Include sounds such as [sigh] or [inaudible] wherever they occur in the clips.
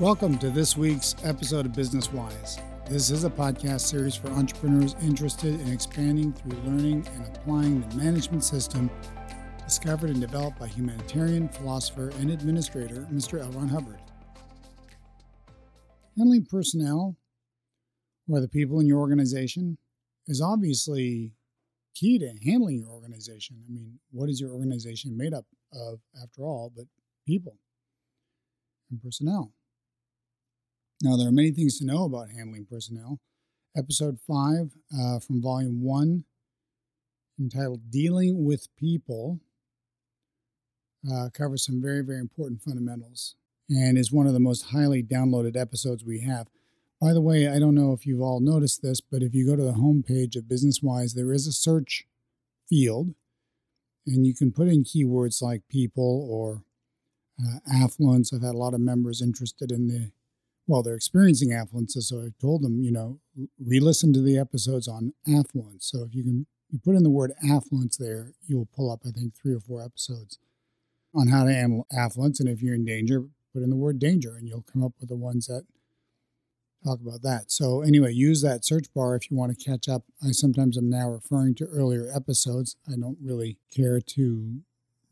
Welcome to this week's episode of Business Wise. This is a podcast series for entrepreneurs interested in expanding through learning and applying the management system discovered and developed by humanitarian, philosopher, and administrator Mr. L. Ron Hubbard. Handling personnel, or the people in your organization, is obviously key to handling your organization. I mean, what is your organization made up of, after all, but people and personnel? Now, there are many things to know about handling personnel. Episode 5 uh, from Volume 1, entitled Dealing with People, uh, covers some very, very important fundamentals and is one of the most highly downloaded episodes we have. By the way, I don't know if you've all noticed this, but if you go to the homepage of BusinessWise, there is a search field, and you can put in keywords like people or uh, affluence. I've had a lot of members interested in the, well, they're experiencing affluence, so I told them, you know, re-listen to the episodes on affluence. So if you can, you put in the word affluence there, you'll pull up, I think, three or four episodes on how to handle affluence, and if you're in danger, put in the word danger, and you'll come up with the ones that talk about that. So, anyway, use that search bar if you want to catch up. I sometimes am now referring to earlier episodes. I don't really care to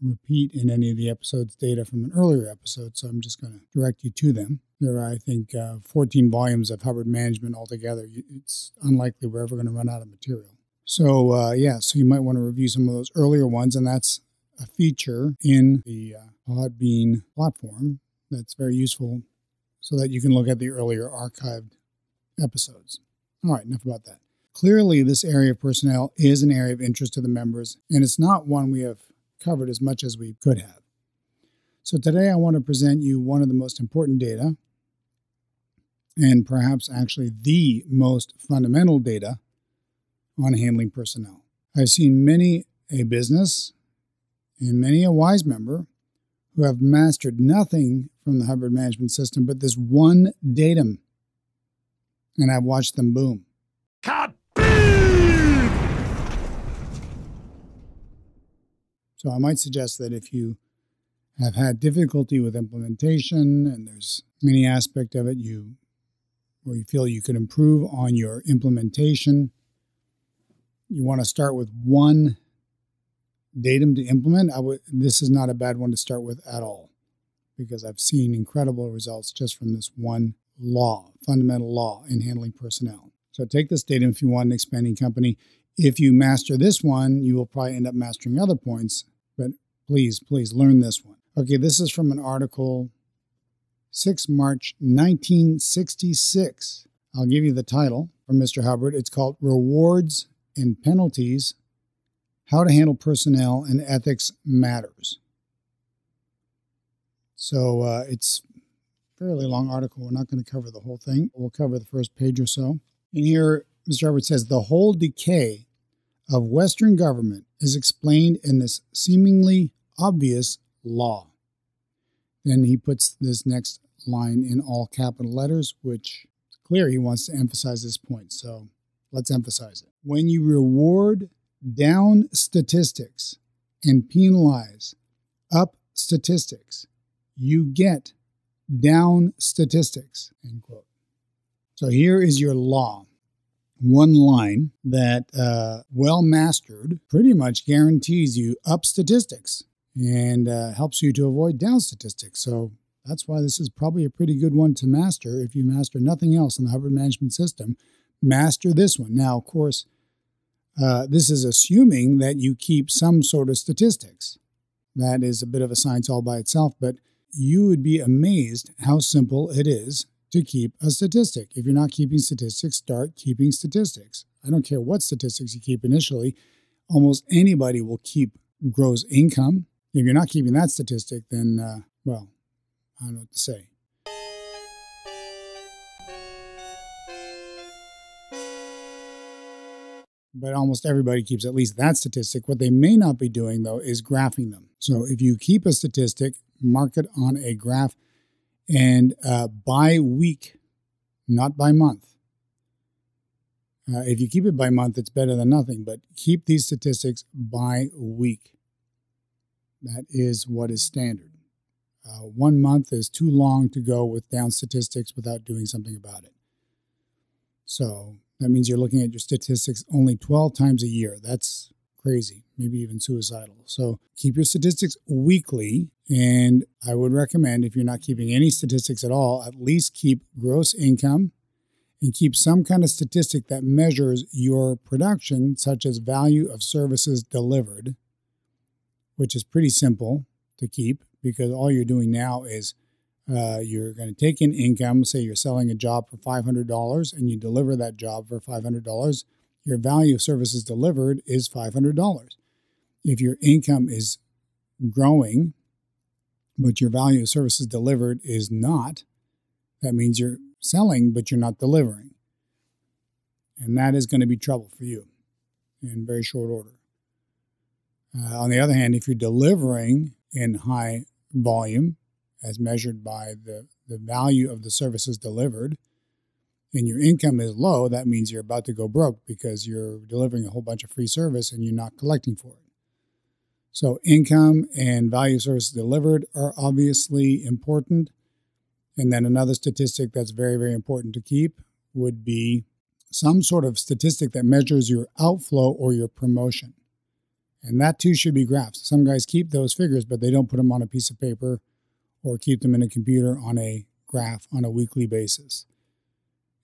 repeat in any of the episodes data from an earlier episode, so I'm just going to direct you to them. There are, I think, uh, 14 volumes of Hubbard Management altogether. It's unlikely we're ever going to run out of material. So, uh, yeah, so you might want to review some of those earlier ones, and that's a feature in the uh, Podbean platform that's very useful so that you can look at the earlier archived episodes. All right, enough about that. Clearly, this area of personnel is an area of interest to the members, and it's not one we have covered as much as we could have. So, today I want to present you one of the most important data, and perhaps actually the most fundamental data on handling personnel. I've seen many a business and many a wise member who have mastered nothing from the Hubbard management system but this one datum. And I've watched them boom. So I might suggest that if you have had difficulty with implementation and there's many aspect of it you where you feel you could improve on your implementation, you want to start with one datum to implement, I would this is not a bad one to start with at all because I've seen incredible results just from this one law, fundamental law in handling personnel. So take this datum if you want an expanding company. If you master this one, you will probably end up mastering other points, please, please learn this one. Okay, this is from an article 6 March 1966. I'll give you the title from Mr. Hubbard. It's called Rewards and Penalties how to Handle Personnel and Ethics Matters. So uh, it's a fairly long article. We're not going to cover the whole thing. We'll cover the first page or so. And here, Mr. Hubbard says the whole decay of Western government is explained in this seemingly obvious law. Then he puts this next line in all capital letters, which clear he wants to emphasize this point. So let's emphasize it. When you reward down statistics and penalize up statistics, you get down statistics. End quote. So here is your law. One line that, uh, well mastered, pretty much guarantees you up statistics and uh, helps you to avoid down statistics. So that's why this is probably a pretty good one to master. If you master nothing else in the Hubbard Management System, master this one. Now, of course, uh, this is assuming that you keep some sort of statistics. That is a bit of a science all by itself, but you would be amazed how simple it is to keep a statistic. If you're not keeping statistics, start keeping statistics. I don't care what statistics you keep initially, almost anybody will keep gross income. If you're not keeping that statistic, then, uh, well, I don't know what to say. but almost everybody keeps at least that statistic. What they may not be doing, though, is graphing them. So if you keep a statistic, mark it on a graph and uh, by week, not by month. Uh, if you keep it by month, it's better than nothing, but keep these statistics by week. That is what is standard. Uh, one month is too long to go with down statistics without doing something about it. So that means you're looking at your statistics only 12 times a year. That's crazy, maybe even suicidal. So keep your statistics weekly. And I would recommend, if you're not keeping any statistics at all, at least keep gross income and keep some kind of statistic that measures your production, such as value of services delivered, which is pretty simple to keep because all you're doing now is uh, you're going to take in income. Say you're selling a job for $500 and you deliver that job for $500. Your value of services delivered is $500. If your income is growing, but your value of services delivered is not, that means you're selling, but you're not delivering. And that is going to be trouble for you in very short order. Uh, on the other hand, if you're delivering in high volume, as measured by the, the value of the services delivered, and your income is low, that means you're about to go broke because you're delivering a whole bunch of free service and you're not collecting for it. So, income and value of services delivered are obviously important. And then another statistic that's very, very important to keep would be some sort of statistic that measures your outflow or your promotion. And that too should be graphs. Some guys keep those figures, but they don't put them on a piece of paper or keep them in a computer on a graph on a weekly basis.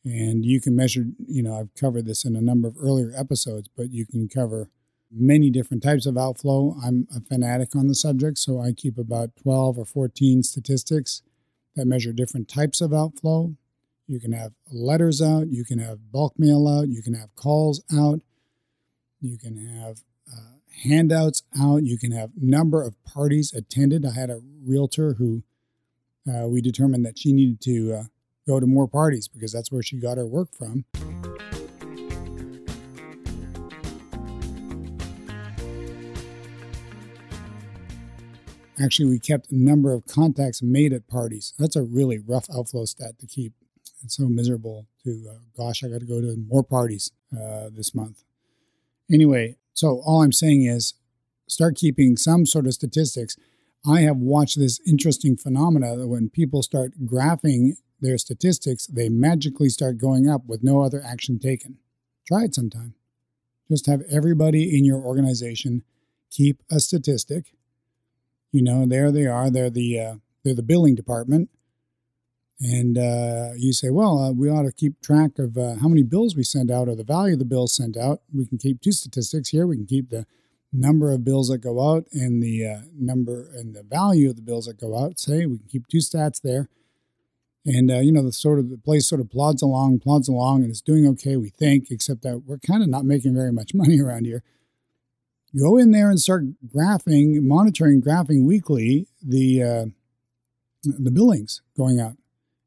And you can measure, you know, I've covered this in a number of earlier episodes, but you can cover many different types of outflow. I'm a fanatic on the subject, so I keep about 12 or 14 statistics that measure different types of outflow. You can have letters out, you can have bulk mail out, you can have calls out, you can have uh, handouts out, you can have number of parties attended. I had a realtor who uh, we determined that she needed to uh, go to more parties because that's where she got her work from. Actually, we kept a number of contacts made at parties. That's a really rough outflow stat to keep. It's so miserable to, uh, gosh, I got to go to more parties uh, this month. Anyway, so all I'm saying is start keeping some sort of statistics. I have watched this interesting phenomena that when people start graphing their statistics, they magically start going up with no other action taken. Try it sometime. Just have everybody in your organization keep a statistic. You know, there they are. They're the uh, they're the billing department, and uh, you say, well, uh, we ought to keep track of uh, how many bills we send out or the value of the bills sent out. We can keep two statistics here. We can keep the number of bills that go out and the uh, number and the value of the bills that go out. Say we can keep two stats there and, uh, you know, the sort of the place sort of plods along, plods along, and it's doing okay, we think, except that we're kind of not making very much [laughs] money around here. Go in there and start graphing, monitoring, graphing weekly the uh, the billings going out,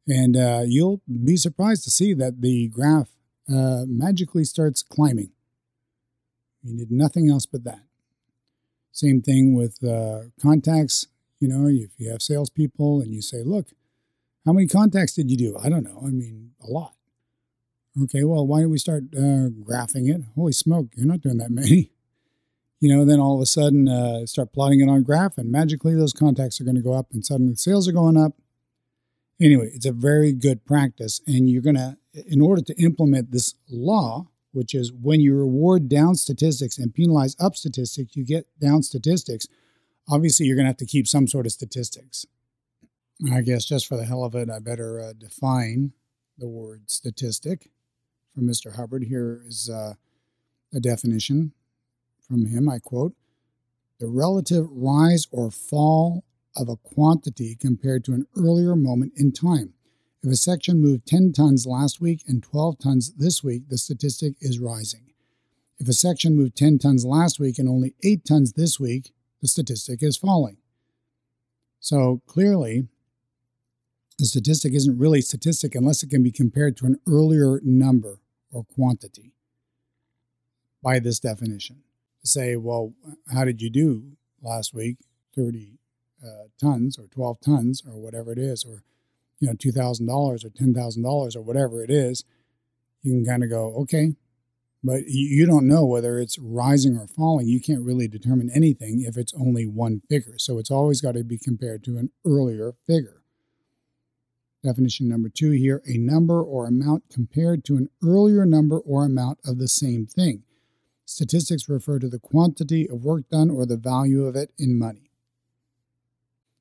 and uh, you'll be surprised to see that the graph uh, magically starts climbing. You need nothing else but that. Same thing with uh, contacts. You know, if you have salespeople and you say, "Look, how many contacts did you do? I don't know. I mean, a lot. Okay, well, why don't we start uh, graphing it? Holy smoke, you're not doing that many. [laughs] You know, then all of a sudden uh, start plotting it on graph, and magically those contacts are going to go up, and suddenly sales are going up. Anyway, it's a very good practice, and you're going to, in order to implement this law, which is when you reward down statistics and penalize up statistics, you get down statistics. Obviously, you're going to have to keep some sort of statistics. I guess just for the hell of it, I better uh, define the word statistic from Mr. Hubbard. Here is uh, a definition from him. I quote The relative rise or fall of a quantity compared to an earlier moment in time. If a section moved 10 tons last week and 12 tons this week, the statistic is rising. If a section moved 10 tons last week and only 8 tons this week, the statistic is falling. So clearly, the statistic isn't really statistic unless it can be compared to an earlier number or quantity by this definition. Say, well, how did you do last week? 30 uh, tons or 12 tons or whatever it is, or you know, $2,000 or $10,000 or whatever it is. You can kind of go, okay, But you don't know whether it's rising or falling. You can't really determine anything if it's only one figure. So it's always got to be compared to an earlier figure. Definition number two here a number or amount compared to an earlier number or amount of the same thing. Statistics refer to the quantity of work done or the value of it in money.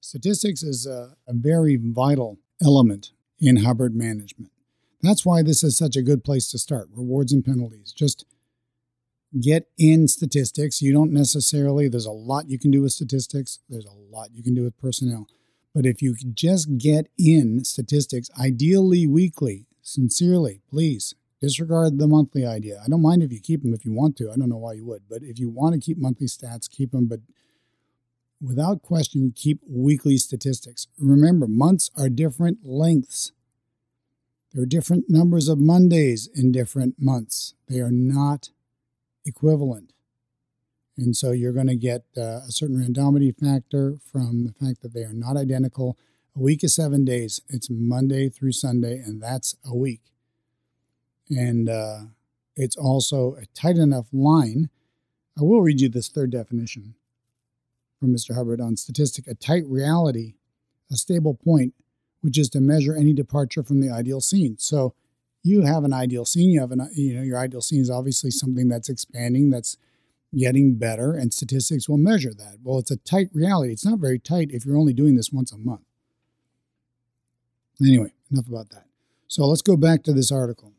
Statistics is a, a very vital element in Hubbard management. That's why this is such a good place to start rewards and penalties. Just get in statistics. You don't necessarily, there's a lot you can do with statistics, there's a lot you can do with personnel. But if you just get in statistics, ideally weekly, sincerely, please disregard the monthly idea. I don't mind if you keep them if you want to. I don't know why you would, but if you want to keep monthly stats, keep them. But without question, keep weekly statistics. Remember, months are different lengths. There are different numbers of Mondays in different months. They are not equivalent. And so you're going to get uh, a certain randomity factor from the fact that they are not identical. A week is seven days. It's Monday through Sunday, and that's a week. And uh, it's also a tight enough line. I will read you this third definition from Mr. Hubbard on statistic a tight reality, a stable point, which is to measure any departure from the ideal scene. So you have an ideal scene. You have an, you know, your ideal scene is obviously something that's expanding, that's getting better, and statistics will measure that. Well, it's a tight reality. It's not very tight if you're only doing this once a month. Anyway, enough about that. So let's go back to this article.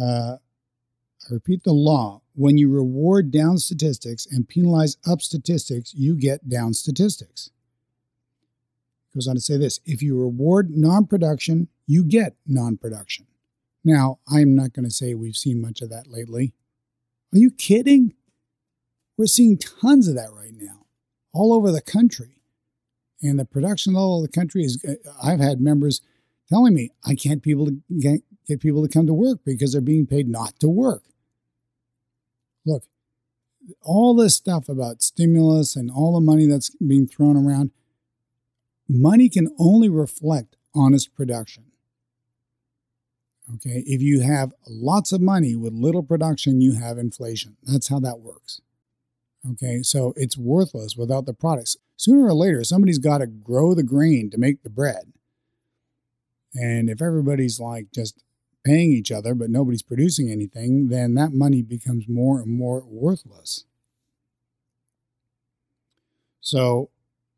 Uh, I repeat the law. When you reward down statistics and penalize up statistics, you get down statistics. Goes on to say this if you reward non production, you get non production. Now, I'm not going to say we've seen much of that lately. Are you kidding? We're seeing tons of that right now, all over the country. And the production level of the country is, uh, I've had members telling me I can't people get, get people to come to work because they're being paid not to work. Look, all this stuff about stimulus and all the money that's being thrown around, money can only reflect honest production. Okay, if you have lots of money with little production, you have inflation. That's how that works. Okay, so it's worthless without the products. Sooner or later, somebody's got to grow the grain to make the bread. And if everybody's like just paying each other, but nobody's producing anything, then that money becomes more and more worthless. So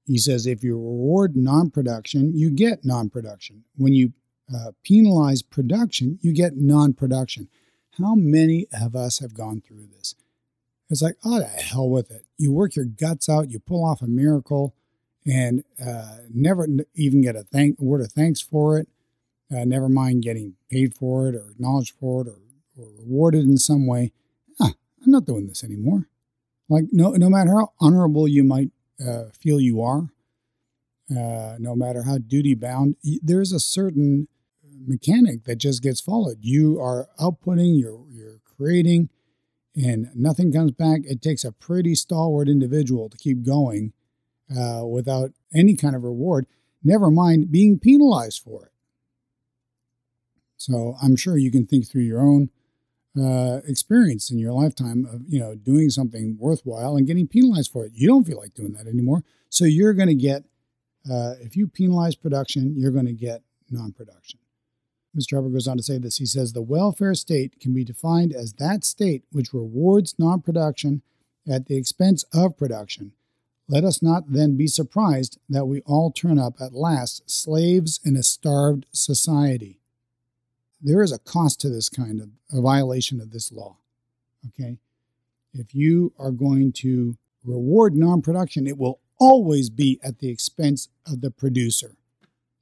he says if you reward non production, you get non production. When you uh, penalize production, you get non production. How many of us have gone through this? It's like, oh, the hell with it. You work your guts out, you pull off a miracle, and uh, never even get a thank word of thanks for it. Uh, never mind getting paid for it or acknowledged for it or, or rewarded in some way. Ah, I'm not doing this anymore. Like no, no matter how honorable you might uh, feel you are, uh, no matter how duty bound, there's a certain mechanic that just gets followed. You are outputting, you're you're creating, and nothing comes back. It takes a pretty stalwart individual to keep going uh, without any kind of reward. Never mind being penalized for it. So I'm sure you can think through your own uh, experience in your lifetime of you know doing something worthwhile and getting penalized for it. You don't feel like doing that anymore, so you're going to get uh, if you penalize production, you're going to get non-production. Mr. Hubbard goes on to say this. He says the welfare state can be defined as that state which rewards non-production at the expense of production. Let us not then be surprised that we all turn up at last slaves in a starved society there is a cost to this kind of a violation of this law. Okay. If you are going to reward non production, it will always be at the expense of the producer.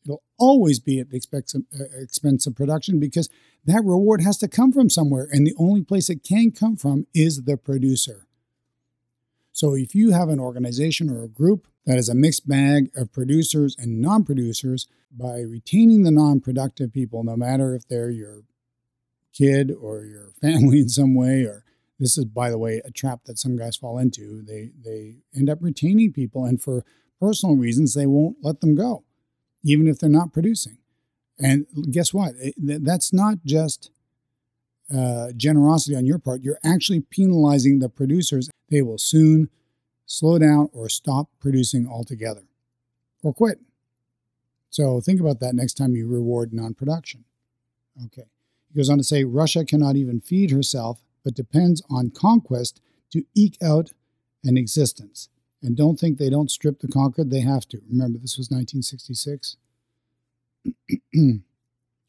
It'll always be at the expense of, uh, expense of production because that reward has to come from somewhere. And the only place it can come from is the producer. So if you have an organization or a group that is a mixed bag of producers and non producers, by retaining the non productive people, no matter if they're your kid or your [laughs] family in some way, or this is, by the way, a trap that some guys fall into, they, they end up retaining people, and for personal reasons, they won't let them go, even if they're not producing. And guess what? That's not just uh, generosity on your part, you're actually penalizing the producers. They will soon slow down or stop producing altogether or quit. So think about that next time you reward non production. Okay. He goes on to say Russia cannot even feed herself, but depends on conquest to eke out an existence. And don't think they don't strip the conquered, they have to. Remember, this was 1966. [clears throat]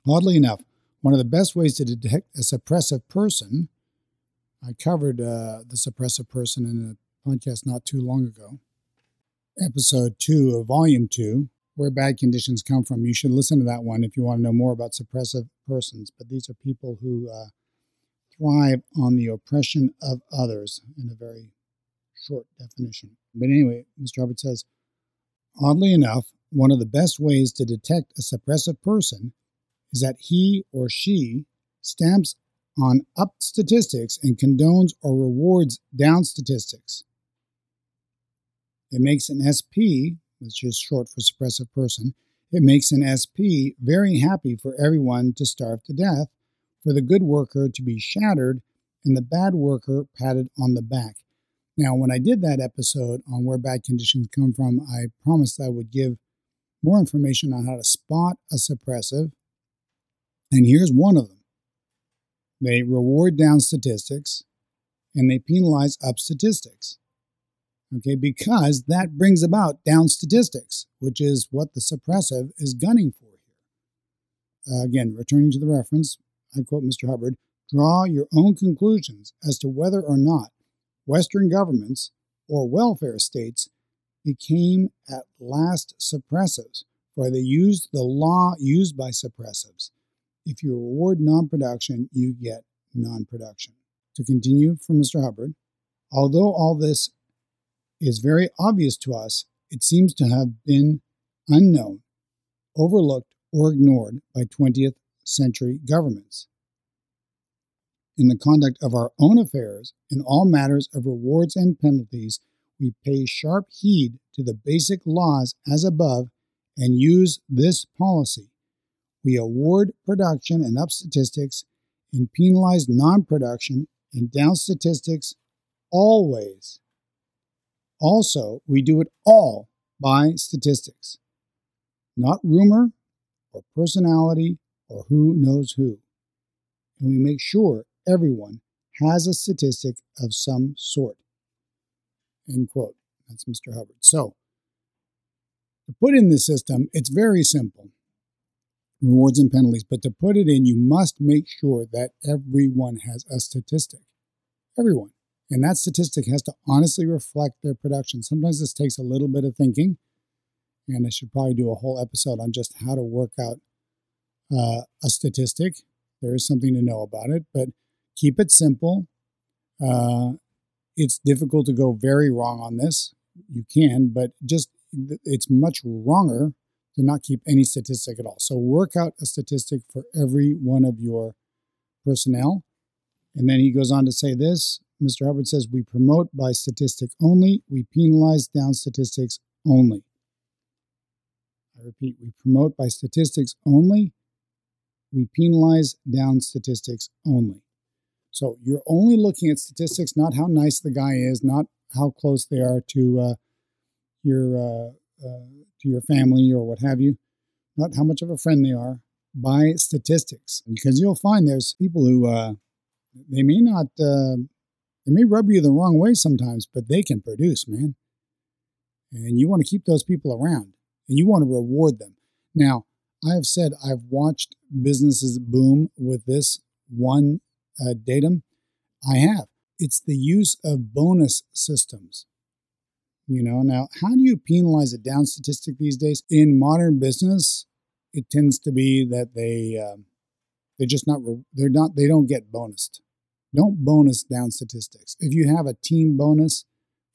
Oddly enough, one of the best ways to detect a suppressive person, I covered uh, the suppressive person in a podcast not too long ago, episode two of volume two, where bad conditions come from. You should listen to that one if you want to know more about suppressive persons. But these are people who uh, thrive on the oppression of others in a very short definition. But anyway, Mr. Hubbard says, oddly enough, one of the best ways to detect a suppressive person is that he or she stamps on up statistics and condones or rewards down statistics. It makes an SP, which is short for suppressive person, it makes an SP very happy for everyone to starve to death, for the good worker to be shattered, and the bad worker patted on the back. Now, when I did that episode on where bad conditions come from, I promised I would give more information on how to spot a suppressive. And here's one of them they reward down statistics and they penalize up statistics. Okay, because that brings about down statistics, which is what the suppressive is gunning for here. Uh, again, returning to the reference, I quote Mr. Hubbard draw your own conclusions as to whether or not Western governments or welfare states became at last suppressives, for they used the law used by suppressives. If you reward non production, you get non production. To continue from Mr. Hubbard, although all this is very obvious to us, it seems to have been unknown, overlooked, or ignored by 20th century governments. In the conduct of our own affairs, in all matters of rewards and penalties, we pay sharp heed to the basic laws as above and use this policy. We award production and up statistics and penalize non production and down statistics always. Also, we do it all by statistics, not rumor or personality or who knows who. And we make sure everyone has a statistic of some sort. End quote. That's Mr. Hubbard. So, to put in the system, it's very simple rewards and penalties, but to put it in, you must make sure that everyone has a statistic. Everyone. And that statistic has to honestly reflect their production. Sometimes this takes a little bit of thinking, and I should probably do a whole episode on just how to work out uh, a statistic. There is something to know about it, but keep it simple. Uh, it's difficult to go very wrong on this. You can, but just it's much wronger to not keep any statistic at all. So work out a statistic for every one of your personnel. And then he goes on to say this Mr. Hubbard says, We promote by statistic only, we penalize down statistics only. I repeat, we promote by statistics only, we penalize down statistics only. So you're only looking at statistics, not how nice the guy is, not how close they are to uh, your uh, to your family or what have you, not how much of a friend they are, by statistics. Because you'll find there's people who uh, they may not uh, they may rub you the wrong way sometimes, but they can produce, man. And you want to keep those people around and you want to reward them. Now, I have said I've watched businesses boom with this one uh, datum. I have. It's the use of bonus systems. You know, now how do you penalize a down statistic these days? In modern business, it tends to be that they uh, they're just not they're not they don't get bonused. Don't bonus down statistics. If you have a team bonus,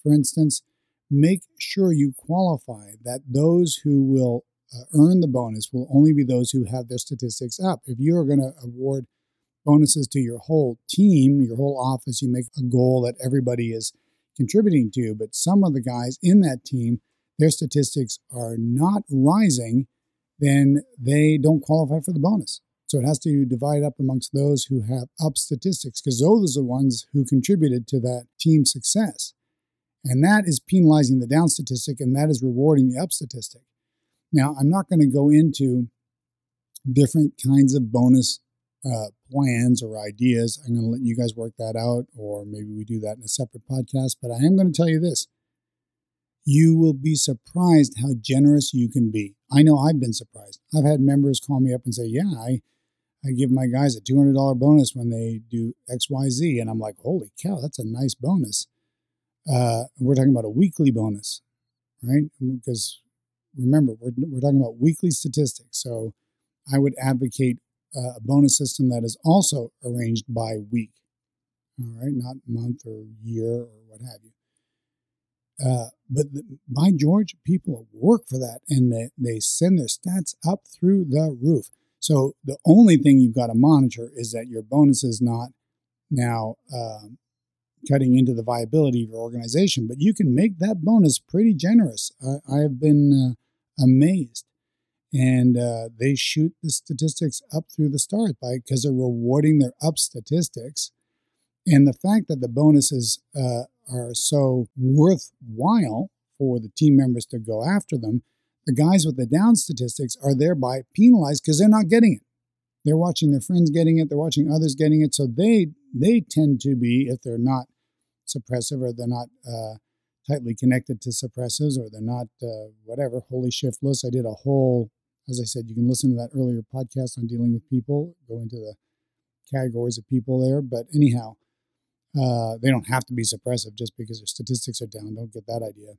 for instance, make sure you qualify that those who will uh, earn the bonus will only be those who have their statistics up. If you are going to award bonuses to your whole team, your whole office, you make a goal that everybody is contributing to, but some of the guys in that team, their statistics are not rising, then they don't qualify for the bonus. So it has to divide up amongst those who have up statistics because those are the ones who contributed to that team success. And that is penalizing the down statistic and that is rewarding the up statistic. Now, I'm not going to go into different kinds of bonus uh, plans or ideas. I'm going to let you guys work that out, or maybe we do that in a separate podcast. But I am going to tell you this you will be surprised how generous you can be. I know I've been surprised. I've had members call me up and say, Yeah, I, I give my guys a $200 bonus when they do XYZ. And I'm like, Holy cow, that's a nice bonus. Uh, we're talking about a weekly bonus, right? Because remember, we're, we're talking about weekly statistics. So I would advocate uh, a bonus system that is also arranged by week, all right, not month or year or what have you. Uh, but the, by George, people work for that and they, they send their stats up through the roof. So the only thing you've got to monitor is that your bonus is not now um, cutting into the viability of your organization, but you can make that bonus pretty generous. I, I have been uh, amazed. And uh, they shoot the statistics up through the stars by because they're rewarding their up statistics. And the fact that the bonuses uh, are so worthwhile for the team members to go after them, the guys with the down statistics are thereby penalized because they're not getting it. They're watching their friends getting it, they're watching others getting it. So they they tend to be, if they're not suppressive or they're not uh, tightly connected to suppressives or they're not uh, whatever, wholly shiftless. I did a whole, as I said, you can listen to that earlier podcast on dealing with people, go into the categories of people there. But anyhow, uh, they don't have to be suppressive just because their statistics are down. Don't get that idea.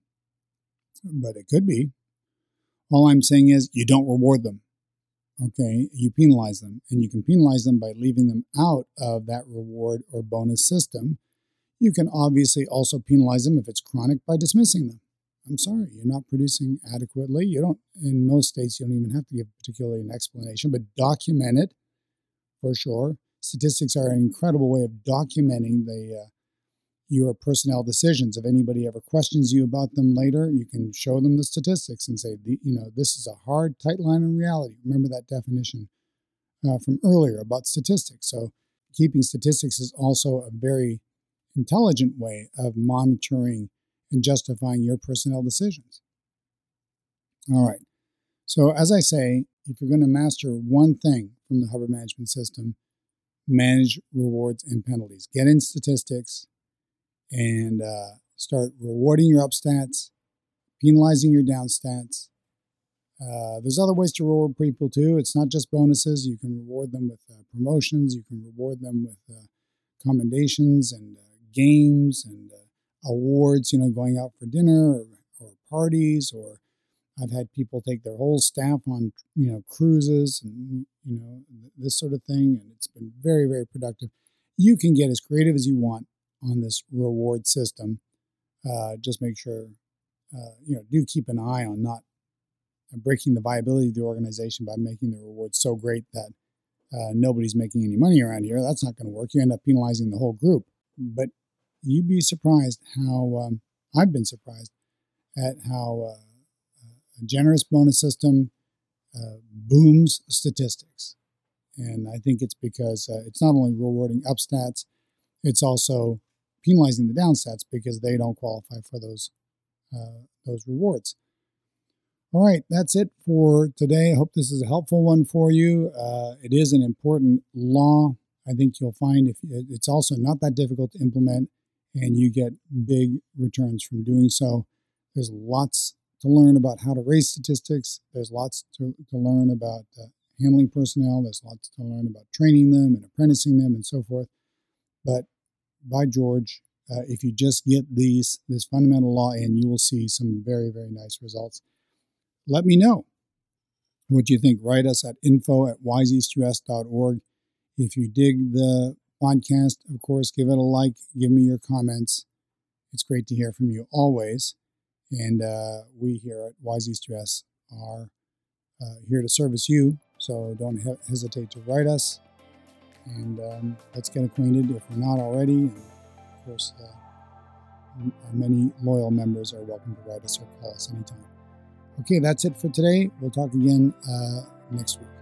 But it could be. All I'm saying is you don't reward them. Okay, you penalize them, and you can penalize them by leaving them out of that reward or bonus system you can obviously also penalize them if it's chronic by dismissing them. I'm sorry, you're not producing adequately. You don't, in most states, you don't even have to give particularly an explanation, but document it for sure. Statistics are an incredible way of documenting the uh, your personnel decisions. If anybody ever questions you about them later, you can show them the statistics and say, you know, this is a hard, tight line in reality. Remember that definition uh, from earlier about statistics. So, keeping statistics is also a very intelligent way of monitoring and justifying your personnel decisions. All right. So, as I say, if you're going to master one thing from the Hubbard Management System, manage rewards and penalties. Get in statistics and uh, start rewarding your up stats, penalizing your down stats. Uh, there's other ways to reward people too. It's not just bonuses. You can reward them with uh, promotions. You can reward them with uh, commendations and uh, games and uh, awards, you know, going out for dinner or, or parties, or I've had people take their whole staff on, you know, cruises and, you know, this sort of thing. And it's been very, very productive. You can get as creative as you want on this reward system. Uh, just make sure, uh, you know, do keep an eye on not breaking the viability of the organization by making the rewards so great that uh, nobody's making any money around here. That's not going to work. You end up penalizing the whole group. But you'd be surprised how um, I've been surprised at how uh, a generous bonus system uh, booms statistics. And I think it's because uh, it's not only rewarding up stats, it's also penalizing the down stats because they don't qualify for those uh, those rewards. All right, that's it for today. I hope this is a helpful one for you. Uh, it is an important law. I think you'll find if it's also not that difficult to implement and you get big returns from doing so. There's lots to learn about how to raise statistics. There's lots to, to learn about uh, handling personnel. There's lots to learn about training them and apprenticing them and so forth. But by George, uh, if you just get these this fundamental law in, you will see some very very nice results. Let me know what you think. Write us at info at wiseeastus.org. If you dig the podcast. Of course, give it a like, give me your comments. It's great to hear from you always. And uh, we here at East US are uh, here to service you. So don't he- hesitate to write us. And um, let's get acquainted if we're not already. And of course, uh, our many loyal members are welcome to write us or call us anytime. Okay, that's it for today. We'll talk again uh, next week.